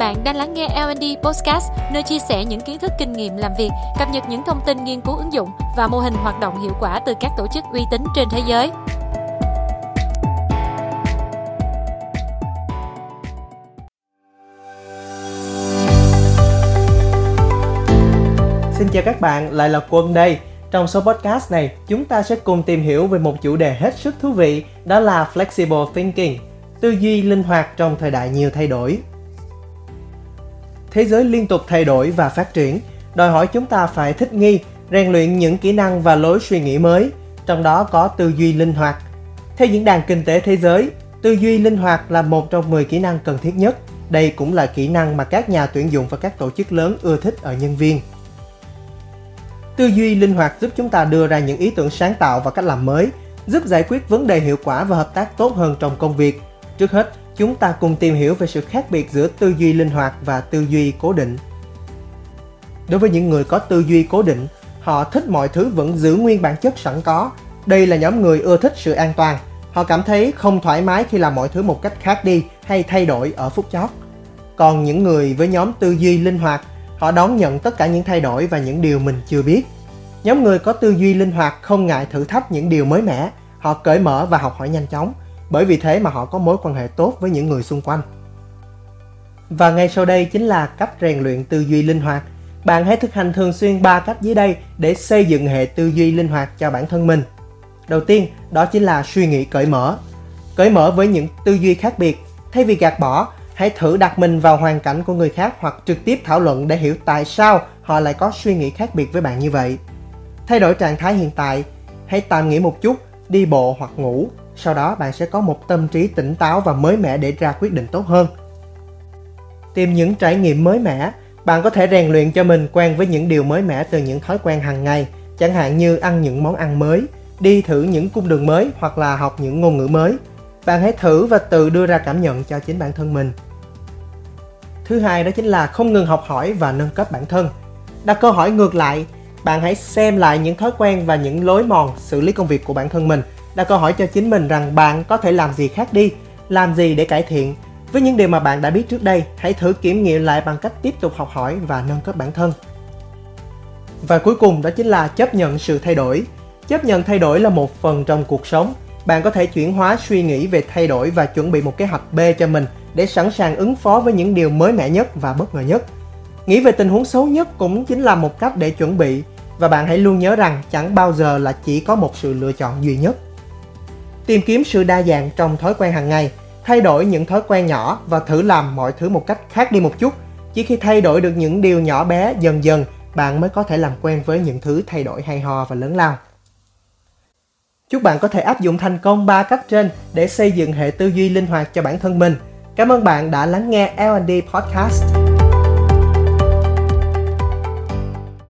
Bạn đang lắng nghe L&D Podcast, nơi chia sẻ những kiến thức kinh nghiệm làm việc, cập nhật những thông tin nghiên cứu ứng dụng và mô hình hoạt động hiệu quả từ các tổ chức uy tín trên thế giới. Xin chào các bạn, lại là Quân đây. Trong số podcast này, chúng ta sẽ cùng tìm hiểu về một chủ đề hết sức thú vị, đó là flexible thinking, tư duy linh hoạt trong thời đại nhiều thay đổi. Thế giới liên tục thay đổi và phát triển, đòi hỏi chúng ta phải thích nghi, rèn luyện những kỹ năng và lối suy nghĩ mới, trong đó có tư duy linh hoạt. Theo diễn đàn kinh tế thế giới, tư duy linh hoạt là một trong 10 kỹ năng cần thiết nhất. Đây cũng là kỹ năng mà các nhà tuyển dụng và các tổ chức lớn ưa thích ở nhân viên. Tư duy linh hoạt giúp chúng ta đưa ra những ý tưởng sáng tạo và cách làm mới, giúp giải quyết vấn đề hiệu quả và hợp tác tốt hơn trong công việc. Trước hết, chúng ta cùng tìm hiểu về sự khác biệt giữa tư duy linh hoạt và tư duy cố định. Đối với những người có tư duy cố định, họ thích mọi thứ vẫn giữ nguyên bản chất sẵn có. Đây là nhóm người ưa thích sự an toàn. Họ cảm thấy không thoải mái khi làm mọi thứ một cách khác đi hay thay đổi ở phút chót. Còn những người với nhóm tư duy linh hoạt, họ đón nhận tất cả những thay đổi và những điều mình chưa biết. Nhóm người có tư duy linh hoạt không ngại thử thách những điều mới mẻ, họ cởi mở và học hỏi nhanh chóng bởi vì thế mà họ có mối quan hệ tốt với những người xung quanh. Và ngay sau đây chính là cách rèn luyện tư duy linh hoạt. Bạn hãy thực hành thường xuyên 3 cách dưới đây để xây dựng hệ tư duy linh hoạt cho bản thân mình. Đầu tiên, đó chính là suy nghĩ cởi mở. Cởi mở với những tư duy khác biệt, thay vì gạt bỏ, hãy thử đặt mình vào hoàn cảnh của người khác hoặc trực tiếp thảo luận để hiểu tại sao họ lại có suy nghĩ khác biệt với bạn như vậy. Thay đổi trạng thái hiện tại, hãy tạm nghỉ một chút, đi bộ hoặc ngủ sau đó bạn sẽ có một tâm trí tỉnh táo và mới mẻ để ra quyết định tốt hơn. Tìm những trải nghiệm mới mẻ, bạn có thể rèn luyện cho mình quen với những điều mới mẻ từ những thói quen hàng ngày, chẳng hạn như ăn những món ăn mới, đi thử những cung đường mới hoặc là học những ngôn ngữ mới. Bạn hãy thử và tự đưa ra cảm nhận cho chính bản thân mình. Thứ hai đó chính là không ngừng học hỏi và nâng cấp bản thân. Đặt câu hỏi ngược lại, bạn hãy xem lại những thói quen và những lối mòn xử lý công việc của bản thân mình đặt câu hỏi cho chính mình rằng bạn có thể làm gì khác đi, làm gì để cải thiện. Với những điều mà bạn đã biết trước đây, hãy thử kiểm nghiệm lại bằng cách tiếp tục học hỏi và nâng cấp bản thân. Và cuối cùng đó chính là chấp nhận sự thay đổi. Chấp nhận thay đổi là một phần trong cuộc sống. Bạn có thể chuyển hóa suy nghĩ về thay đổi và chuẩn bị một kế hoạch B cho mình để sẵn sàng ứng phó với những điều mới mẻ nhất và bất ngờ nhất. Nghĩ về tình huống xấu nhất cũng chính là một cách để chuẩn bị và bạn hãy luôn nhớ rằng chẳng bao giờ là chỉ có một sự lựa chọn duy nhất tìm kiếm sự đa dạng trong thói quen hàng ngày, thay đổi những thói quen nhỏ và thử làm mọi thứ một cách khác đi một chút. Chỉ khi thay đổi được những điều nhỏ bé dần dần, bạn mới có thể làm quen với những thứ thay đổi hay ho và lớn lao. Chúc bạn có thể áp dụng thành công 3 cách trên để xây dựng hệ tư duy linh hoạt cho bản thân mình. Cảm ơn bạn đã lắng nghe L&D Podcast.